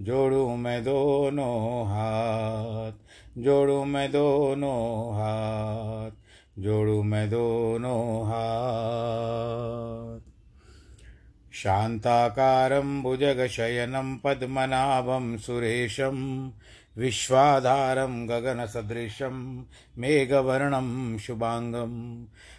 जोड़ू मैं दोनों हाथ, जोड़ू मैं दोनों हाथ, जोड़ू मैं दोनों हाथ। शान्ताकारं भुजगशयनं पद्मनाभं सुरेशं, विश्वाधारं गगनसदृशं मेघवर्णं शुभाङ्गं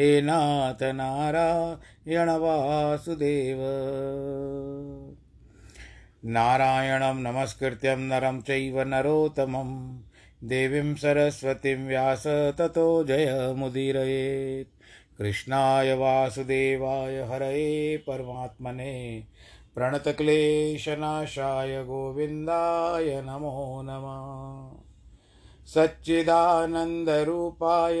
हे नाथ नारायण वासुदेव। नारायणं नमस्कृत्यं नरं चैव नरोत्तमं। देवीं सरस्वतीं व्यास ततो जयमुदीरयेत् कृष्णाय वासुदेवाय हरये परमात्मने। प्रणतक्लेशनाशाय गोविन्दाय नमो नमः। सच्चिदानन्दरूपाय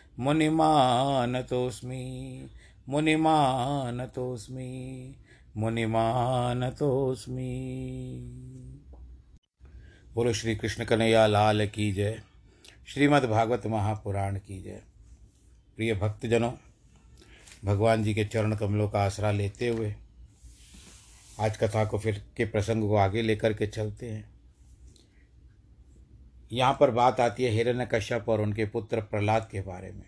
मुनिमानतोऽस्मि मुनिमानतोऽस्मि मुनिमानतोऽस्मि। बोलो श्री कृष्ण कन्हैया, लाल की जय। श्रीमद् भागवत महापुराण की जय। प्रिय भक्तजनों, भगवान जी के चरण कमलों का आसरा लेते हुए आज कथा को फिर के प्रसंग को आगे लेकर के चलते हैं। यहाँ पर बात आती है हिरण्य कश्यप और उनके पुत्र प्रहलाद के बारे में।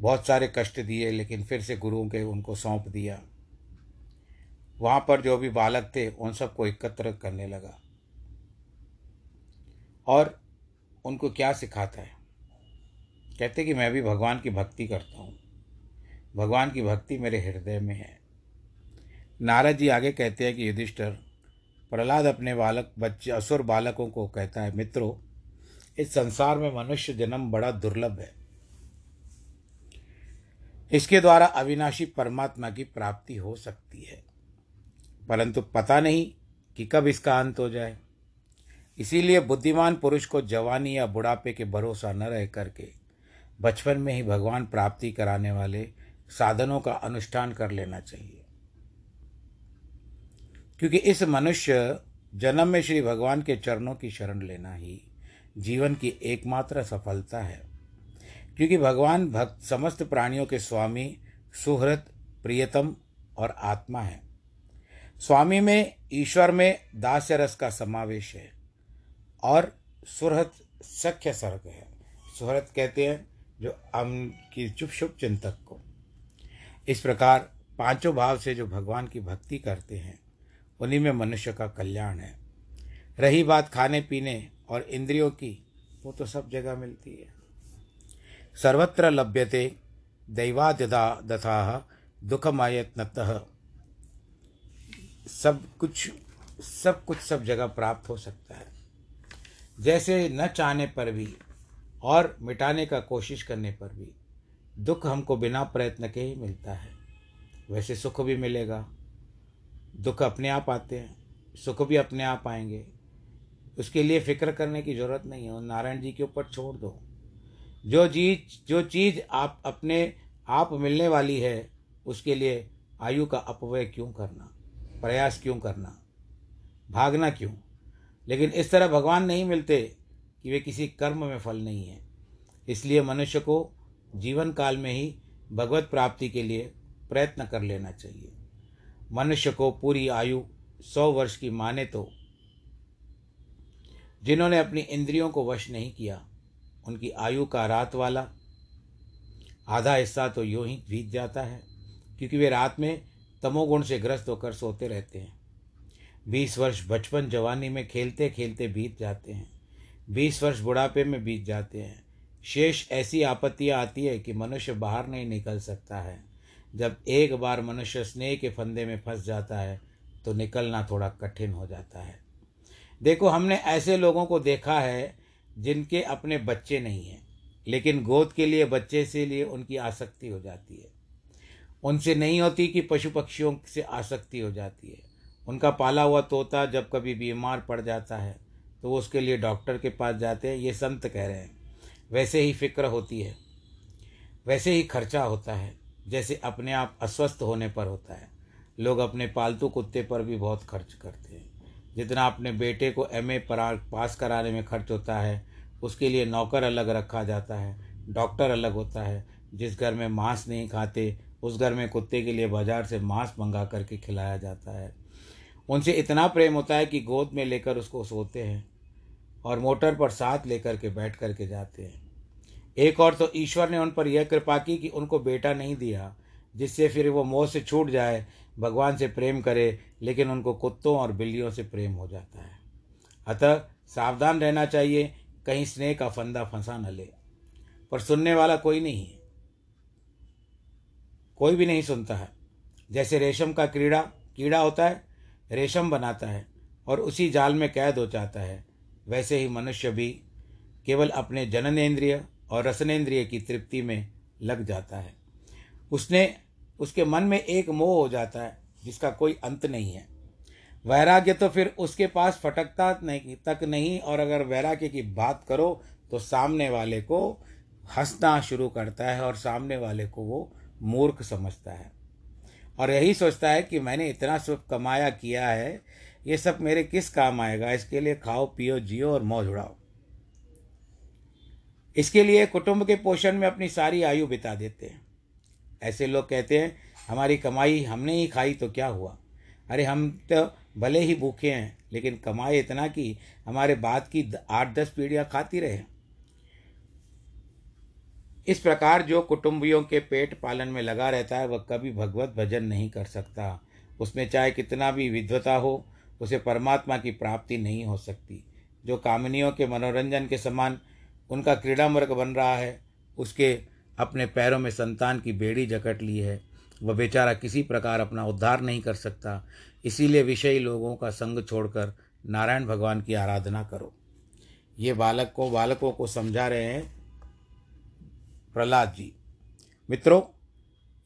बहुत सारे कष्ट दिए, लेकिन फिर से गुरुओं के उनको सौंप दिया। वहाँ पर जो भी बालक थे, उन सबको एकत्र करने लगा। और उनको क्या सिखाता है? कहते कि मैं भी भगवान की भक्ति करता हूँ। भगवान की भक्ति मेरे हृदय में है। नारद जी आगे कहते हैं कि युधिष्ठर प्रहलाद अपने बालक, बच्चे, असुर बालकों को कहता है, मित्रों, इस संसार में मनुष्य जन्म बड़ा दुर्लभ है। इसके द्वारा अविनाशी परमात्मा की प्राप्ति हो सकती है। परंतु पता नहीं कि कब इसका अंत हो जाए। इसीलिए बुद्धिमान पुरुष को जवानी या बुढ़ापे के भरोसा न रह करके बचपन में ही भगवान प्राप्ति कराने वाले साधनों का अनुष्ठान कर लेना चाहिए। क्योंकि इस मनुष्य जन्म में श्री भगवान के चरणों की शरण लेना ही जीवन की एकमात्र सफलता है। क्योंकि भगवान भक्त समस्त प्राणियों के स्वामी, सुहृत, प्रियतम और आत्मा है। स्वामी में, ईश्वर में दास्य रस का समावेश है और सुहृत सख्य सर्ग है। सुहृत कहते हैं जो अम की चुप शुभ चिंतक को। इस प्रकार पाँचों भाव से जो भगवान की भक्ति करते हैं उन्हीं में मनुष्य का कल्याण है। रही बात खाने पीने और इंद्रियों की, वो तो सब जगह मिलती है। सर्वत्र लभ्यते दैवाद्यदा दथा दुखमायत्नतः। सब कुछ सब कुछ सब जगह प्राप्त हो सकता है। जैसे न चाहने पर भी और मिटाने का कोशिश करने पर भी दुख हमको बिना प्रयत्न के ही मिलता है। वैसे सुख भी मिलेगा दुख अपने आप आते हैं, सुख भी अपने आप आएँगे। उसके लिए फ़िक्र करने की ज़रूरत नहीं है नारायण जी के ऊपर छोड़ दो। जो चीज़, जो चीज़ आप अपने आप मिलने वाली है, उसके लिए आयु का अपव्यय क्यों करना? प्रयास क्यों करना? भागना क्यों? लेकिन इस तरह भगवान नहीं मिलते कि वे किसी कर्म में फल नहीं है। इसलिए मनुष्य को जीवन काल में ही भगवत प्राप्ति के लिए प्रयत्न कर लेना चाहिए। मनुष्य को पूरी आयु सौ वर्ष की माने तो जिन्होंने अपनी इंद्रियों को वश नहीं किया, उनकी आयु का रात वाला, आधा हिस्सा तो यूँ ही बीत जाता है, क्योंकि वे रात में तमोगुण से ग्रस्त होकर सोते रहते हैं। बीस वर्ष बचपन जवानी में खेलते खेलते बीत जाते हैं। बीस वर्ष बुढ़ापे में बीत जाते हैं। शेष ऐसी आपत्तियाँ आती है कि मनुष्य बाहर नहीं निकल सकता है। जब एक बार मनुष्य स्नेह के फंदे में फंस जाता है तो निकलना थोड़ा कठिन हो जाता है। देखो, हमने ऐसे लोगों को देखा है, जिनके अपने बच्चे नहीं हैं, लेकिन गोद के लिए, बच्चे से लिए उनकी आसक्ति हो जाती है। उनसे नहीं होती कि पशु पक्षियों से आसक्ति हो जाती है। उनका पाला हुआ तोता जब कभी बीमार पड़ जाता है तो वो उसके लिए डॉक्टर के पास जाते हैं। ये संत कह रहे हैं, वैसे ही फ़िक्र होती है, वैसे ही खर्चा होता है। जैसे अपने आप अस्वस्थ होने पर होता है। लोग अपने पालतू कुत्ते पर भी बहुत खर्च करते हैं। जितना अपने बेटे को एमए पास कराने में खर्च होता है, उसके लिए नौकर अलग रखा जाता है, डॉक्टर अलग होता है। जिस घर में मांस नहीं खाते, उस घर में कुत्ते के लिए बाज़ार से मांस मंगा करके खिलाया जाता है। उनसे इतना प्रेम होता है कि गोद में लेकर उसको सोते हैं और मोटर पर साथ लेकर के बैठ कर के जाते हैं। एक और तो ईश्वर ने उन पर यह कृपा की कि उनको बेटा नहीं दिया, जिससे फिर वो मोह से छूट जाए, भगवान से प्रेम करे, लेकिन उनको कुत्तों और बिल्लियों से प्रेम हो जाता है। अतः सावधान रहना चाहिए, कहीं स्नेह का फंदा फंसा न ले। पर सुनने वाला कोई नहीं है। कोई भी नहीं सुनता है। जैसे रेशम का कीड़ा कीड़ा होता है, रेशम बनाता है, और उसी जाल में कैद हो जाता है, वैसे ही मनुष्य भी केवल अपने जननेन्द्रिय और रसनेन्द्रिय की तृप्ति में लग जाता है। उसने, उसके मन में एक मोह हो जाता है, जिसका कोई अंत नहीं है। वैराग्य तो फिर उसके पास फटकता नहीं, तक नहीं, और अगर वैराग्य की बात करो तो सामने वाले को हंसना शुरू करता है, और सामने वाले को वो मूर्ख समझता है। और यही सोचता है कि मैंने इतना सुख कमाया किया है, ये सब मेरे किस काम आएगा? इसके लिए खाओ, पियो, जियो और मौज उड़ाओ। इसके लिए कुटुंब के पोषण में अपनी सारी आयु बिता देते हैं। ऐसे लोग कहते हैं, हमारी कमाई हमने ही खाई तो क्या हुआ? अरे, हम तो भले ही भूखे हैं, लेकिन कमाए इतना कि हमारे बाद की आठ दस पीढ़ियाँ खाती रहे। इस प्रकार जो कुटुंबियों के पेट पालन में लगा रहता है, वह कभी भगवत भजन नहीं कर सकता। उसमें चाहे कितना भी विद्वता हो, उसे परमात्मा की प्राप्ति नहीं हो सकती। जो कामनियों के मनोरंजन के समान उनका क्रीड़ा वर्ग बन रहा है, उसके अपने पैरों में संतान की बेड़ी जकट ली है। वह बेचारा किसी प्रकार अपना उद्धार नहीं कर सकता। इसीलिए विषयी लोगों का संग छोड़कर नारायण भगवान की आराधना करो। ये बालक को बालकों को समझा रहे हैं प्रहलाद जी। मित्रों,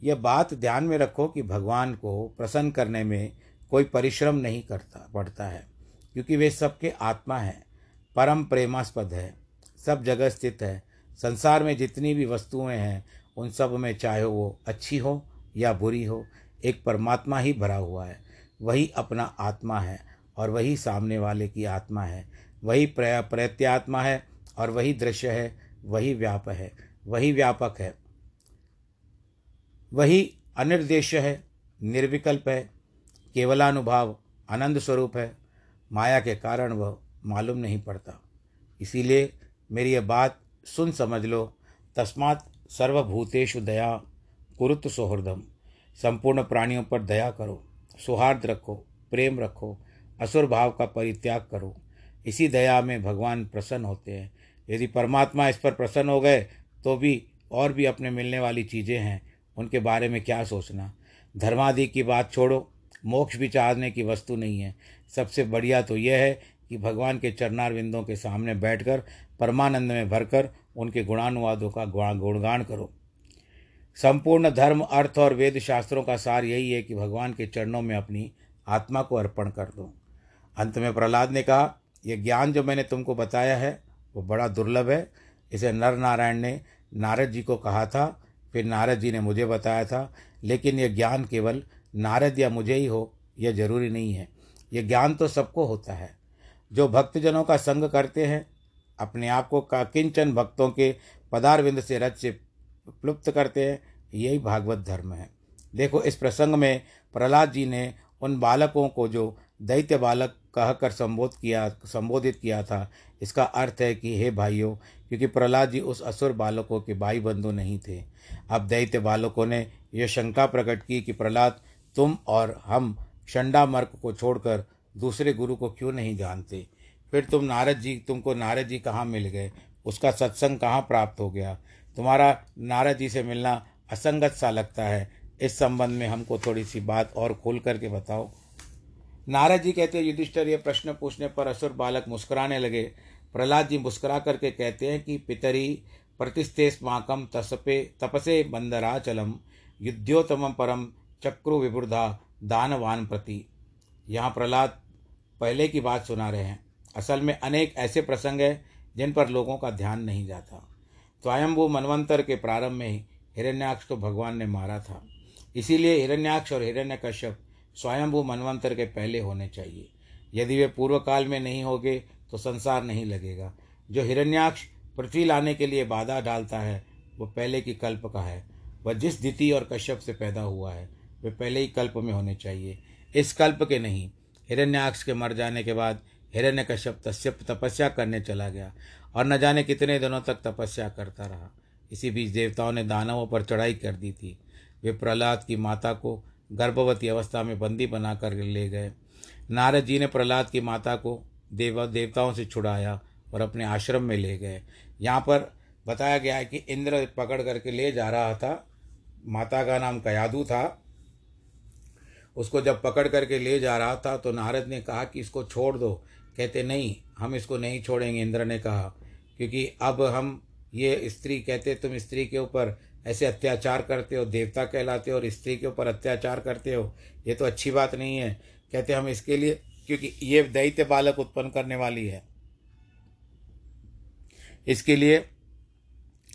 यह बात ध्यान में रखो कि भगवान को प्रसन्न करने में कोई परिश्रम नहीं करता, पड़ता है, क्योंकि वे सबके आत्मा हैं, परम प्रेमास्पद है। सब जगह स्थित है। संसार में जितनी भी वस्तुएँ हैं, उन सब में चाहे वो अच्छी हो या बुरी हो, एक परमात्मा ही भरा हुआ है। वही अपना आत्मा है और वही सामने वाले की आत्मा है। वही प्रत्यात्मा है और वही दृश्य है, वही व्याप है, वही व्यापक है। वही अनिर्देश है, निर्विकल्प है, केवलानुभाव, आनंद स्वरूप है। माया के कारण वह मालूम नहीं पड़ता। इसीलिए मेरी यह बात सुन समझ लो। तस्मात् सर्वभूतेषु दया कुरुत सौहृदम। संपूर्ण प्राणियों पर दया करो, सौहार्द रखो, प्रेम रखो, असुर भाव का परित्याग करो। इसी दया में भगवान प्रसन्न होते हैं। यदि परमात्मा इस पर प्रसन्न हो गए तो भी और भी अपने मिलने वाली चीज़ें हैं, उनके बारे में क्या सोचना। धर्मादि की बात छोड़ो, मोक्ष भी चाहने की वस्तु नहीं है। सबसे बढ़िया तो यह है कि भगवान के चरणार के सामने बैठकर परमानंद में भरकर उनके गुणानुवादों का गुणगान करो। संपूर्ण धर्म, अर्थ और वेद शास्त्रों का सार यही है कि भगवान के चरणों में अपनी आत्मा को अर्पण कर दो। अंत में प्रहलाद ने कहा, यह ज्ञान जो मैंने तुमको बताया है, वो बड़ा दुर्लभ है। इसे नर नारायण ने नारद जी को कहा था, फिर नारद जी ने मुझे बताया था, लेकिन यह ज्ञान केवल नारद या मुझे ही हो, यह ज़रूरी नहीं है। यह ज्ञान तो सबको होता है। जो भक्तजनों का संग करते हैं अपने आप को का किंचन भक्तों के पदारविंद से रच से प्लुप्त करते हैं। यही भागवत धर्म है। देखो, इस प्रसंग में प्रहलाद जी ने उन बालकों को जो दैत्य बालक कहकर संबोध किया, संबोधित किया था, इसका अर्थ है कि, हे भाइयों, क्योंकि प्रहलाद जी उस असुर बालकों के भाई बंधु नहीं थे। अब दैत्य बालकों ने यह शंका प्रकट की कि, प्रहलाद, तुम और हम शंडा मर्क को छोड़कर दूसरे गुरु को क्यों नहीं जानते? फिर तुम नारद जी, तुमको नारद जी कहाँ मिल गए? उसका सत्संग कहाँ प्राप्त हो गया? तुम्हारा नारद जी से मिलना असंगत सा लगता है। इस संबंध में हमको थोड़ी सी बात और खोल करके बताओ। नारद जी कहते हैं, युधिष्ठर, ये प्रश्न पूछने पर असुर बालक मुस्कुराने लगे। प्रहलाद जी मुस्कुरा करके कहते हैं कि, पितरी प्रतिष्ठे प्रतिस्तेस्माकम तसपे, तपसे बंदराचलम, युद्धोत्तम परम चक्रु विबुर्धा दानवान प्रति। यहाँ प्रहलाद पहले की बात सुना रहे हैं। असल में अनेक ऐसे प्रसंग हैं जिन पर लोगों का ध्यान नहीं जाता। स्वयंभू मनवंतर के प्रारंभ में ही हिरण्याक्ष को भगवान ने मारा था। इसीलिए हिरण्याक्ष और हिरण्यकश्यप स्वयंभू मनवंतर के पहले होने चाहिए। यदि वे पूर्व काल में नहीं होगे तो संसार नहीं लगेगा। जो हिरण्याक्ष पृथ्वी लाने के लिए बाधा डालता है, वो पहले की कल्प का है। वह जिस दिति और कश्यप से पैदा हुआ है, वे पहले ही कल्प में होने चाहिए। इस कल्प के नहीं, हिरण्याक्ष के मर जाने के बाद हिरण्य कश्यप तस्यप तपस्या करने चला गया और न जाने कितने दिनों तक तपस्या करता रहा। इसी बीच देवताओं ने दानवों पर चढ़ाई कर दी थी। वे प्रहलाद की माता को गर्भवती अवस्था में बंदी बनाकर ले गए। नारद जी ने प्रहलाद की माता को देव देवताओं से छुड़ाया और अपने आश्रम में ले गए। यहाँ पर बताया गया है कि इंद्र पकड़ करके ले जा रहा था। माता का नाम कयादू था। उसको जब पकड़ करके ले जा रहा था तो नारद ने कहा कि इसको छोड़ दो। कहते, नहीं, हम इसको नहीं छोड़ेंगे, इंद्र ने कहा, क्योंकि अब हम ये स्त्री कहते, तुम स्त्री के ऊपर ऐसे अत्याचार करते हो, देवता कहलाते हो और स्त्री के ऊपर अत्याचार करते हो। ये तो अच्छी बात नहीं है। कहते, हम इसके लिए, क्योंकि ये दैत्य बालक उत्पन्न करने वाली है। इसके लिए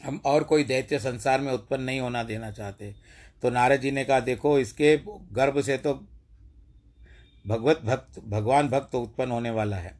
हम और कोई दैत्य संसार में उत्पन्न नहीं होना देना चाहते। तो नारद जी ने कहा, देखो, इसके गर्भ से तो भगवत भक्त, भगवान भक्त उत्पन्न होने वाला है।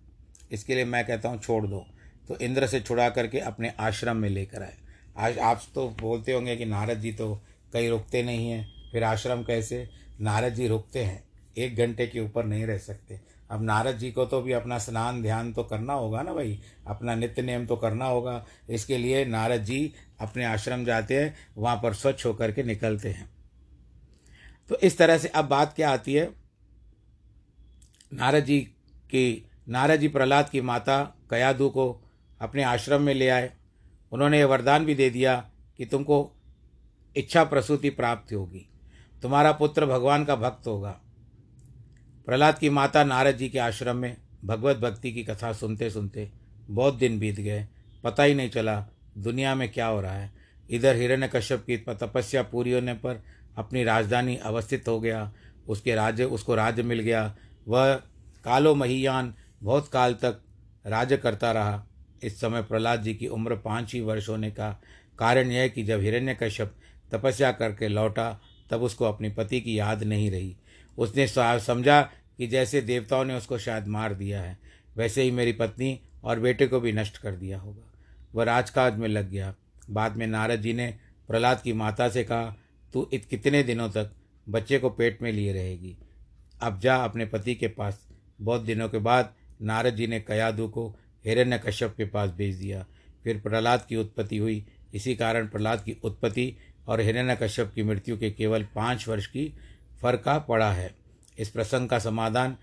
इसके लिए मैं कहता हूँ, छोड़ दो। तो इंद्र से छुड़ा करके अपने आश्रम में लेकर आए। आज आप तो बोलते होंगे कि नारद जी तो कहीं रुकते नहीं हैं। फिर आश्रम कैसे? नारद जी रुकते हैं। एक घंटे के ऊपर नहीं रह सकते। अब नारद जी को तो भी अपना स्नान ध्यान तो करना होगा ना भाई? अपना नित्य नियम तो करना होगा। इसके लिए नारद जी अपने आश्रम जाते हैं, वहाँ पर स्वच्छ होकर के निकलते हैं। तो इस तरह से अब बात क्या आती है? नारद जी की नारद जी प्रहलाद की माता कयादू को अपने आश्रम में ले आए। उन्होंने यह वरदान भी दे दिया कि तुमको इच्छा प्रसूति प्राप्त होगी। तुम्हारा पुत्र भगवान का भक्त होगा। प्रहलाद की माता नारद जी के आश्रम में भगवत भक्ति की कथा सुनते सुनते बहुत दिन बीत गए। पता ही नहीं चला दुनिया में क्या हो रहा है। इधर हिरण्य कश्यप की तपस्या पूरी होने पर अपनी राजधानी अवस्थित हो गया। उसके राज्य, उसको राज्य मिल गया। वह कालो महियान बहुत काल तक राज्य करता रहा। इस समय प्रहलाद जी की उम्र पाँच ही वर्ष होने का कारण यह कि जब हिरण्य कश्यप तपस्या करके लौटा, तब उसको अपनी पति की याद नहीं रही। उसने समझा कि जैसे देवताओं ने उसको शायद मार दिया है, वैसे ही मेरी पत्नी और बेटे को भी नष्ट कर दिया होगा। वह राजकाज में लग गया। बाद में नारद जी ने प्रहलाद की माता से कहा, तू इत कितने दिनों तक बच्चे को पेट में लिए रहेगी? अब जा अपने पति के पास। बहुत दिनों के बाद नारद जी ने कयादू को हिरण्य कश्यप के पास भेज दिया। फिर प्रहलाद की उत्पत्ति हुई। इसी कारण प्रहलाद की उत्पत्ति और हिरण्य कश्यप की मृत्यु के केवल पाँच वर्ष की फर्का पड़ा है। इस प्रसंग का समाधान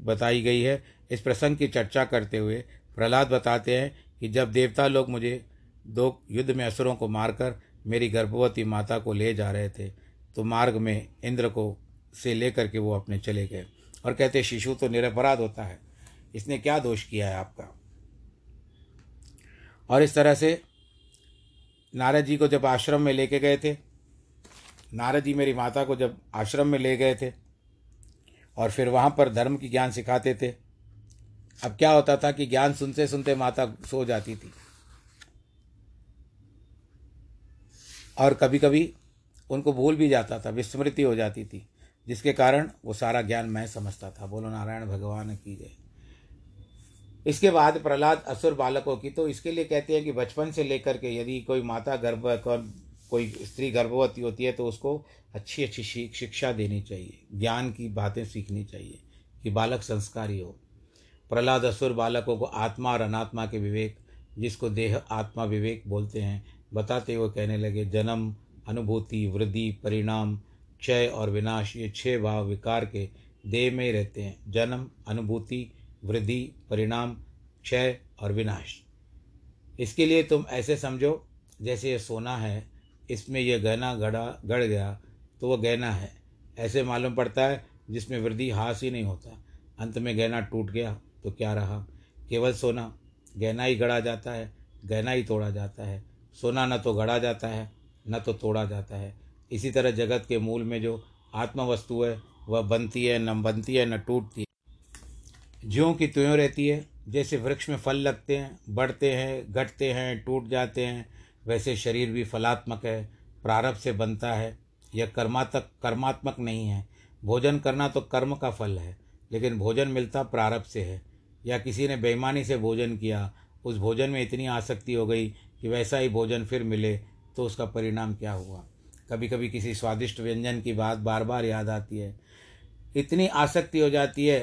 बताई गई है। इस प्रसंग की चर्चा करते हुए प्रहलाद बताते हैं कि जब देवता लोग मुझे दो युद्ध में असुरों को मारकर मेरी गर्भवती माता को ले जा रहे थे तो मार्ग में इंद्र को से लेकर के वो अपने चले गए। और कहते शिशु तो निरपराध होता है। इसने क्या दोष किया है आपका? और इस तरह से नारद जी को जब आश्रम में लेके गए थे, नारद जी मेरी माता को जब आश्रम में ले गए थे और फिर वहाँ पर धर्म की ज्ञान सिखाते थे, अब क्या होता था कि ज्ञान सुनते सुनते माता सो जाती थी। और कभी कभी उनको भूल भी जाता था, विस्मृति हो जाती थी। जिसके कारण वो सारा ज्ञान मैं समझता था। बोलो, नारायण भगवान की जय। इसके बाद प्रहलाद असुर बालकों की तो इसके लिए कहते हैं कि बचपन से लेकर के यदि कोई माता गर्भ कोई स्त्री गर्भवती होती है तो उसको अच्छी अच्छी शिक्षा देनी चाहिए। ज्ञान की बातें सीखनी चाहिए कि बालक संस्कारी हो। प्रहलाद असुर बालकों को आत्मा और अनात्मा के विवेक, जिसको देह आत्मा विवेक बोलते हैं, बताते हुए कहने लगे, जन्म, अनुभूति, वृद्धि, परिणाम क्षय और विनाश, ये छह भाव विकार के देह में रहते हैं। जन्म, अनुभूति, वृद्धि, परिणाम, क्षय और विनाश। इसके लिए तुम ऐसे समझो, जैसे ये सोना है, इसमें यह गहना गढ़ा, गढ़ गया तो वह गहना है। ऐसे मालूम पड़ता है, जिसमें वृद्धि हास ही नहीं होता। अंत में गहना टूट गया तो क्या रहा? केवल सोना। गहना ही गढ़ा जाता है, गहना ही तोड़ा जाता है। सोना न तो गढ़ा जाता है, न तो तोड़ा जाता है। इसी तरह जगत के मूल में जो आत्म वस्तु है, वह बनती है, न बनती है, न टूटती है। ज्यों की त्यों रहती है। जैसे वृक्ष में फल लगते हैं, बढ़ते हैं, घटते हैं, टूट जाते हैं, वैसे शरीर भी फलात्मक है, प्रारब्ध से बनता है। यह कर्मात्मक कर्मात्मक नहीं है। भोजन करना तो कर्म का फल है, लेकिन भोजन मिलता प्रारब्ध से है। या किसी ने बेईमानी से भोजन किया, उस भोजन में इतनी आसक्ति हो गई कि वैसा ही भोजन फिर मिले तो उसका परिणाम क्या हुआ? कभी कभी किसी स्वादिष्ट व्यंजन की बात बार बार याद आती है। इतनी आसक्ति हो जाती है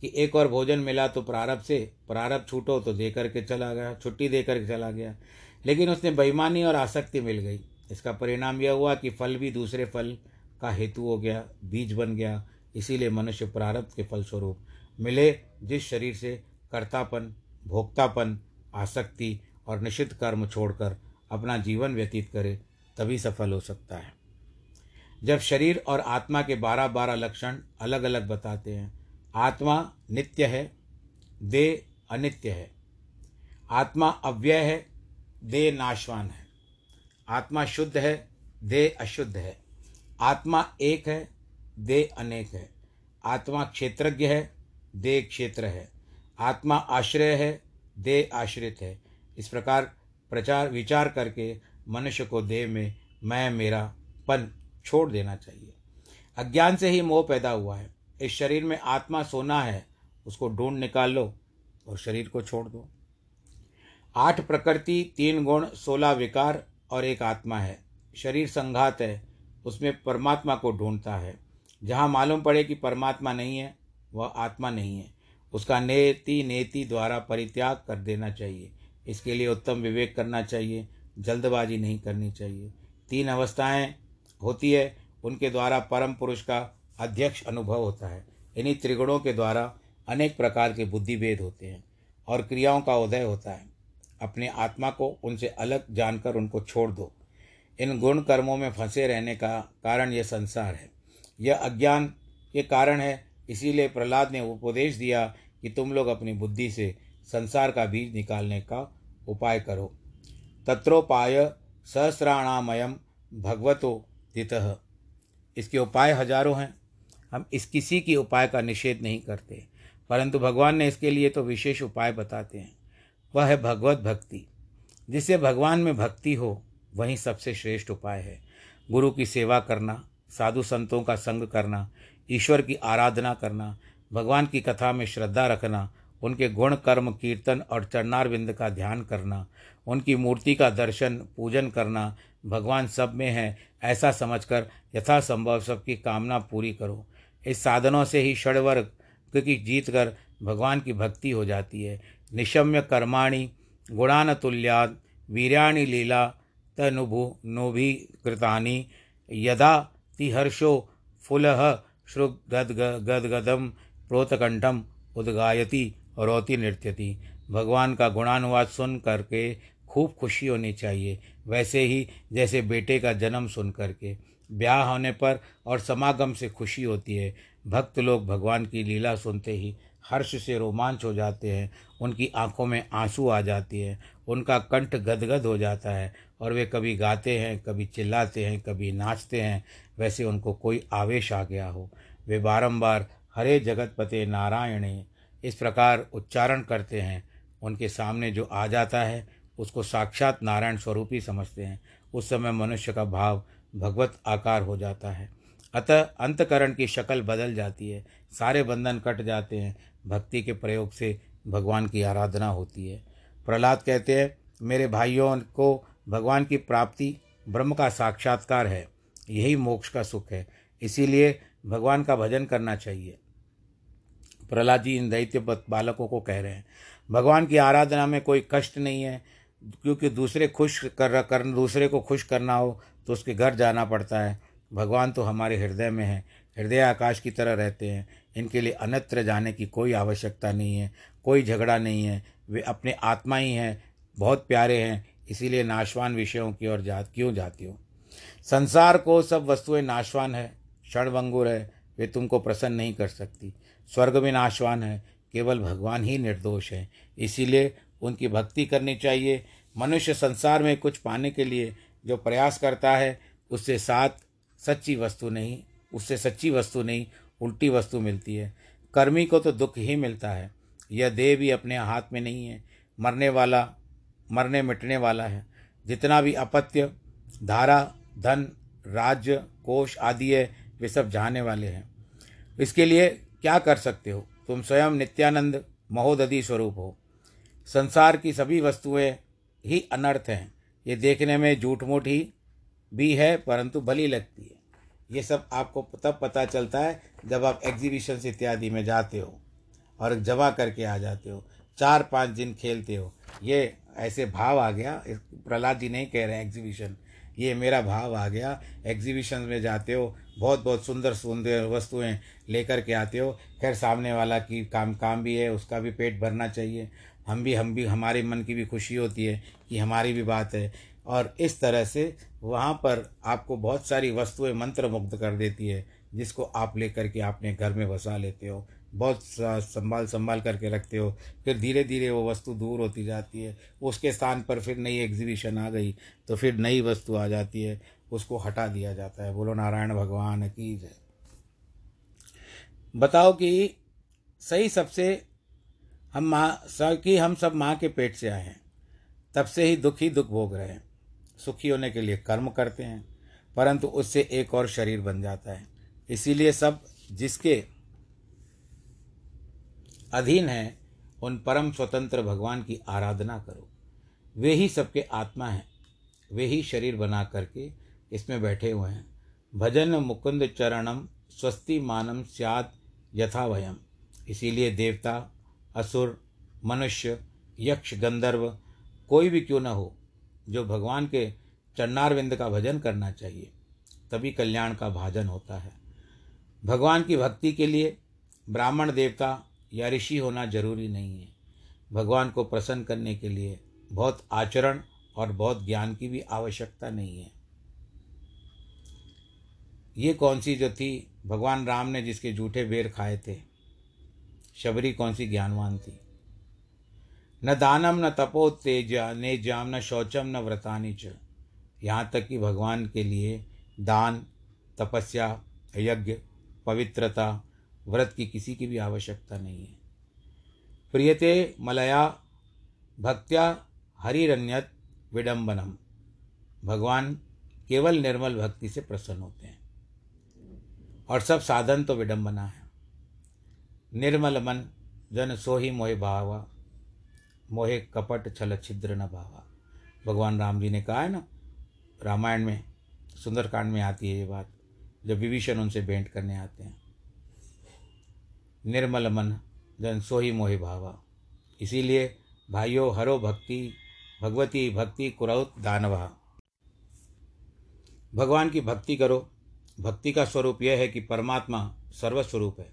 कि एक और भोजन मिला तो प्रारब्ध से प्रारब्ध छूटो तो दे करके चला गया, छुट्टी दे करके चला गया। लेकिन उसने बेईमानी और आसक्ति मिल गई। इसका परिणाम यह हुआ कि फल भी दूसरे फल का हेतु हो गया, बीज बन गया। इसीलिए मनुष्य प्रारब्ध के फलस्वरूप मिले, जिस शरीर से कर्तापन, भोक्तापन, आसक्ति और निषिद्ध कर्म छोड़कर अपना जीवन व्यतीत करे तभी सफल हो सकता है। जब शरीर और आत्मा के बारह बारह लक्षण अलग अलग बताते हैं, आत्मा नित्य है, देह अनित्य है। आत्मा अव्यय है, देह नाशवान है। आत्मा शुद्ध है, देह अशुद्ध है। आत्मा एक है, देह अनेक है। आत्मा क्षेत्रज्ञ है, देह क्षेत्र है। आत्मा आश्रय है, देह आश्रित है। इस प्रकार प्रचार विचार करके मनुष्य को देह में मैं, मेरा पन छोड़ देना चाहिए। अज्ञान से ही मोह पैदा हुआ है। इस शरीर में आत्मा सोना है, उसको ढूंढ निकाल लो और शरीर को छोड़ दो। आठ प्रकृति, तीन गुण, सोलह विकार और एक आत्मा है। शरीर संघात है, उसमें परमात्मा को ढूंढता है। जहाँ मालूम पड़े कि परमात्मा नहीं है, वह आत्मा नहीं है। उसका नेति नेति द्वारा परित्याग कर देना चाहिए। इसके लिए उत्तम विवेक करना चाहिए। जल्दबाजी नहीं करनी चाहिए। तीन अवस्थाएँ होती है, उनके द्वारा परम पुरुष का अध्यक्ष अनुभव होता है। इन्हीं त्रिगुणों के द्वारा अनेक प्रकार के बुद्धिभेद होते हैं और क्रियाओं का उदय होता है। अपने आत्मा को उनसे अलग जानकर उनको छोड़ दो। इन गुण कर्मों में फंसे रहने का कारण यह संसार है। यह अज्ञान के कारण है, इसीलिए प्रहलाद ने उपदेश दिया कि तुम लोग अपनी बुद्धि से संसार का बीज निकालने का उपाय करो। तत्रोपाय सहस्राणामयम भगवतो दित इसके उपाय हज़ारों हैं। हम इस किसी के उपाय का निषेध नहीं करते। परंतु भगवान ने इसके लिए तो विशेष उपाय बताते हैं। वह है भगवत भक्ति। जिससे भगवान में भक्ति हो, वही सबसे श्रेष्ठ उपाय है। गुरु की सेवा करना, साधु संतों का संग करना, ईश्वर की आराधना करना, भगवान की कथा में श्रद्धा रखना उनके गुण, कर्म, कीर्तन और चरणारविंद का ध्यान करना, उनकी मूर्ति का दर्शन, पूजन करना, भगवान सब में है, ऐसा समझकर यथासंभव सबकी कामना पूरी करो। इस साधनों से ही षडवर्ग की जीत कर भगवान की भक्ति हो जाती है। निशम्य कर्माणि गुणान तुल्याद वीर्याणि लीला, तनुभु नोभि कृतानि यदा तिहर्षो फुलह श्रुग गद गदगदम प्रोतकंठम उद्गायति। रोति थी। भगवान का गुणानुवाद सुन करके खूब खुशी होनी चाहिए। वैसे ही जैसे बेटे का जन्म सुन करके। ब्याह होने पर और समागम से खुशी होती है। भक्त लोग भगवान की लीला सुनते ही हर्ष से रोमांच हो जाते हैं। उनकी आँखों में आँसू आ जाती है। उनका कंठ गदगद हो जाता है और वे कभी गाते हैं, कभी चिल्लाते हैं, कभी नाचते हैं। वैसे उनको कोई आवेश आ गया हो। वे बारंबार, हरे जगतपते नारायणे इस प्रकार उच्चारण करते हैं। उनके सामने जो आ जाता है, उसको साक्षात नारायण स्वरूप ही समझते हैं। उस समय मनुष्य का भाव भगवत आकार हो जाता है। अतः अंतकरण की शक्ल बदल जाती है। सारे बंधन कट जाते हैं। भक्ति के प्रयोग से भगवान की आराधना होती है। प्रहलाद कहते हैं, मेरे भाइयों को भगवान की प्राप्ति ब्रह्म का साक्षात्कार है। यही मोक्ष का सुख है। इसीलिए भगवान का भजन करना चाहिए। प्रहलाद जी इन दैत्य बालकों को कह रहे हैं। भगवान की आराधना में कोई कष्ट नहीं है, क्योंकि दूसरे खुश कर कर, दूसरे को खुश करना हो तो उसके घर जाना पड़ता है। भगवान तो हमारे हृदय में है, हृदय आकाश की तरह रहते हैं। इनके लिए अन्यत्र जाने की कोई आवश्यकता नहीं है, कोई झगड़ा नहीं है। वे अपने आत्मा ही हैं, बहुत प्यारे हैं, इसीलिए नाशवान विषयों की ओर जा, क्यों जाती हो? संसार को सब वस्तुएँ नाशवान है, क्षणभंगुर है वे तुमको प्रसन्न नहीं कर सकती। स्वर्ग में नाशवान है, केवल भगवान ही निर्दोष है। इसीलिए उनकी भक्ति करनी चाहिए। मनुष्य संसार में कुछ पाने के लिए जो प्रयास करता है, उससे साथ सच्ची वस्तु नहीं, उससे सच्ची वस्तु नहीं, उल्टी वस्तु मिलती है। कर्मी को तो दुख ही मिलता है। यह देह भी अपने हाथ में नहीं है। मरने वाला, मरने मिटने वाला है। जितना भी अपत्य, धारा, धन, राज्य, कोष आदि है वे सब जाने वाले हैं। इसके लिए क्या कर सकते हो? तुम स्वयं नित्यानंद महोदधि स्वरूप हो। संसार की सभी वस्तुएँ ही अनर्थ हैं। ये देखने में झूठ मूठ ही भी है, परंतु भली लगती है। ये सब आपको तब पता चलता है जब आप एग्जीबिशन इत्यादि में जाते हो और जमा करके आ जाते हो। चार पाँच दिन खेलते हो। ये ऐसे भाव आ गया। प्रहलाद जी नहीं कह रहे हैं एग्जीबिशन ये मेरा भाव आ गया। एग्जीबिशन में जाते हो बहुत बहुत सुंदर सुंदर वस्तुएँ लेकर के आते हो। खैर, सामने वाला की काम काम भी है, उसका भी पेट भरना चाहिए। हम भी हम भी, हमारे मन की भी खुशी होती है कि हमारी भी बात है। और इस तरह से वहाँ पर आपको बहुत सारी वस्तुएँ मंत्र मुग्ध कर देती है, जिसको आप लेकर के अपने घर में बसा लेते हो। बहुत संभाल संभाल करके रखते हो। फिर धीरे धीरे वो वस्तु दूर होती जाती है। उसके स्थान पर फिर नई एग्जीबिशन आ गई तो फिर नई वस्तु आ जाती है। उसको हटा दिया जाता है। बोलो, नारायण भगवान की जय। बताओ कि सही सबसे हम माँ कि हम सब माँ के पेट से आए हैं। तब से ही दुख दुख भोग रहे हैं। सुखी होने के लिए कर्म करते हैं, परंतु उससे एक और शरीर बन जाता है। इसीलिए सब जिसके अधीन हैं, उन परम स्वतंत्र भगवान की आराधना करो। वे ही सबके आत्मा हैं। वे ही शरीर बना करके इसमें बैठे हुए हैं। भजन मुकुंद चरणम स्वस्ति मानम स्याद यथा वयम इसीलिए देवता, असुर, मनुष्य, यक्ष, गंधर्व, कोई भी क्यों न हो, जो भगवान के चन्नारविंद का भजन करना चाहिए, तभी कल्याण का भाजन होता है। भगवान की भक्ति के लिए ब्राह्मण देवता या ऋषि होना ज़रूरी नहीं है। भगवान को प्रसन्न करने के लिए बहुत आचरण और बहुत ज्ञान की भी आवश्यकता नहीं है। ये कौन सी जो थी? भगवान राम ने जिसके जूठे बेर खाए थे। शबरी कौन सी ज्ञानवान थी? न दानम, न तपो तेज, ने जाम, न शौचम, न व्रतानी च। यहाँ तक कि भगवान के लिए दान, तपस्या, यज्ञ, पवित्रता व्रत की किसी की भी आवश्यकता नहीं है। प्रियते मलया भक्त्या हरिरण्यत विडम्बनम भगवान केवल निर्मल भक्ति से प्रसन्न होते हैं और सब साधन तो विडम्बना है। निर्मल मन जन सोही मोहे भावा, मोहे कपट छल छिद्र न भावा। भगवान राम जी ने कहा है ना, रामायण में, सुंदरकांड में आती है ये बात, जब विभीषण उनसे भेंट करने आते हैं। निर्मल मन, जन सोही मोहि भावा। इसीलिए भाइयों, हरो भक्ति, भगवती भक्ति कुरौत दानवा। भगवान की भक्ति करो। भक्ति का स्वरूप यह है कि परमात्मा सर्वस्वरूप है।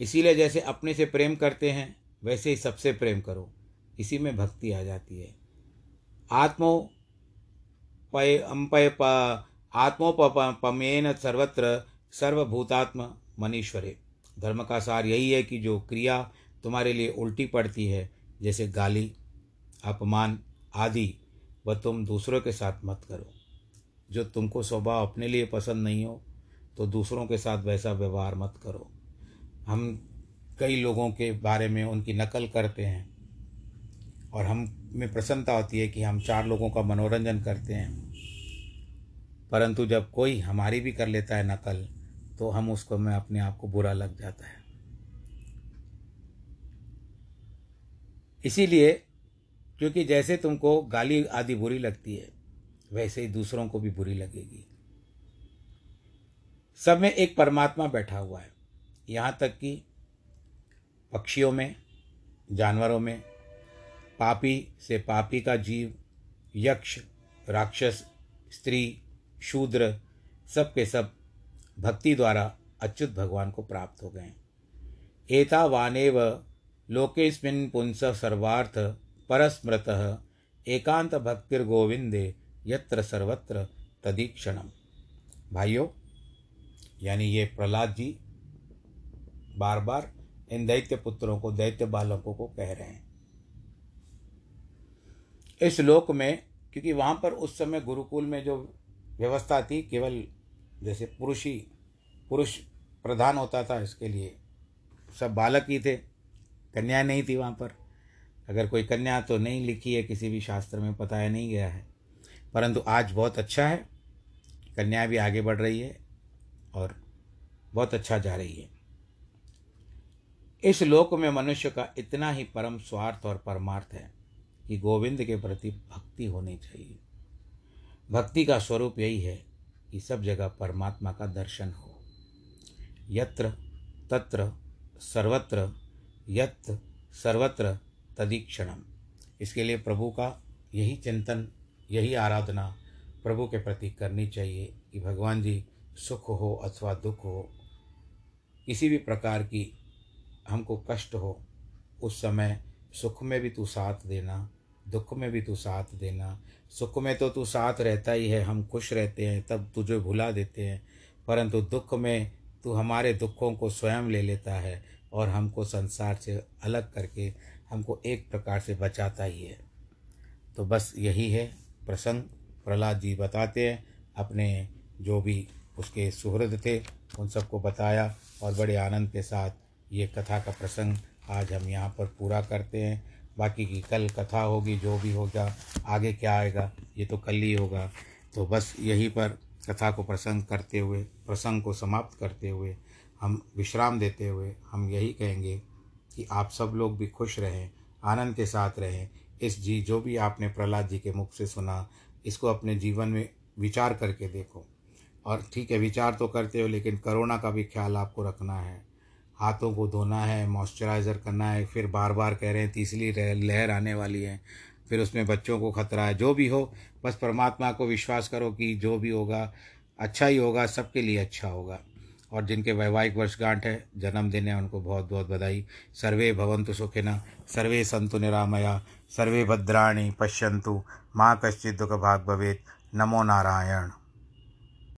इसीलिए जैसे अपने से प्रेम करते हैं, वैसे ही सबसे प्रेम करो। इसी में भक्ति आ जाती है। आत्मो पय अम्पय आत्मोपमेन सर्वत्र सर्वभूतात्म मनीश्वरे। धर्म का सार यही है कि जो क्रिया तुम्हारे लिए उल्टी पड़ती है, जैसे गाली, अपमान आदि, वह तुम दूसरों के साथ मत करो। जो तुमको स्वभाव अपने लिए पसंद नहीं हो तो दूसरों के साथ वैसा व्यवहार मत करो। हम कई लोगों के बारे में उनकी नकल करते हैं, और हम में प्रसन्नता होती है कि हम चार लोगों का मनोरंजन करते हैं। परंतु जब कोई हमारी भी कर लेता है नकल तो हम उसको, में अपने आप को बुरा लग जाता है। इसीलिए, क्योंकि जैसे तुमको गाली आदि बुरी लगती है, वैसे ही दूसरों को भी बुरी लगेगी। सब में एक परमात्मा बैठा हुआ है। यहाँ तक कि पक्षियों में, जानवरों में, पापी से पापी का जीव, यक्ष, राक्षस, स्त्री, शूद्र, सब के सब भक्ति द्वारा अच्युत भगवान को प्राप्त हो गए। एता वानेव लोकेस्मिन पुंस सर्वार्थ परस्मृत एकांत भक्तिर्गोविंदे यत्र सर्वत्र तदीक्षणम। भाइयों, यानी ये प्रहलाद जी बार बार इन दैत्य पुत्रों को, दैत्य बालकों को कह रहे हैं। इस लोक में, क्योंकि वहाँ पर उस समय गुरुकुल में जो व्यवस्था थी, केवल जैसे पुरुष ही पुरुष प्रधान होता था इसके लिए। सब बालक ही थे, कन्या नहीं थी वहाँ पर। अगर कोई कन्या तो नहीं लिखी है, किसी भी शास्त्र में बताया नहीं गया है। परंतु आज बहुत अच्छा है, कन्या भी आगे बढ़ रही है और बहुत अच्छा जा रही है। इस लोक में मनुष्य का इतना ही परम स्वार्थ और परमार्थ है कि गोविंद के प्रति भक्ति होनी चाहिए। भक्ति का स्वरूप यही है कि सब जगह परमात्मा का दर्शन हो। यत्र तत्र सर्वत्र यत्र सर्वत्र तदीक्षणम। इसके लिए प्रभु का यही चिंतन, यही आराधना प्रभु के प्रति करनी चाहिए कि भगवान जी सुख हो अथवा दुख हो। किसी भी प्रकार की हमको कष्ट हो, उस समय सुख में भी तू साथ देना। दुख में भी तू साथ देना। सुख में तो तू साथ रहता ही है, हम खुश रहते हैं, तब तुझे भुला देते हैं। परंतु दुख में तू हमारे दुखों को स्वयं ले लेता है और हमको संसार से अलग करके हमको एक प्रकार से बचाता ही है। तो बस यही है प्रसंग। प्रहलाद जी बताते हैं, अपने जो भी उसके सुहृद थे, उन सबको बताया और बड़े आनंद के साथ ये कथा का प्रसंग आज हम यहाँ पर पूरा करते हैं। बाकी की कल कथा होगी, जो भी होगा, आगे क्या आएगा, ये तो कल ही होगा। तो बस यहीं पर कथा को प्रसंग करते हुए, प्रसंग को समाप्त करते हुए, हम विश्राम देते हुए, हम यही कहेंगे कि आप सब लोग भी खुश रहें, आनंद के साथ रहें। इस जी, जो भी आपने प्रहलाद जी के मुख से सुना, इसको अपने जीवन में विचार करके देखो। और ठीक है, विचार तो करते हो, लेकिन करोना का भी ख्याल आपको रखना है। हाथों को धोना है मॉइस्चराइज़र करना है, फिर बार बार कह रहे हैं तीसरी लहर आने वाली है, फिर उसमें बच्चों को खतरा है, जो भी हो, बस परमात्मा को विश्वास करो कि जो भी होगा अच्छा ही होगा, सबके लिए अच्छा होगा। और जिनके वैवाहिक वर्षगांठ है, जन्मदिन है, उनको बहुत बहुत बधाई। सर्वे भवंतु सुखिना, सर्वे संतु निरामया, सर्वे भद्राणी पश्यंतु माँ कश्चित दुख भाग भवेद नमो नारायण।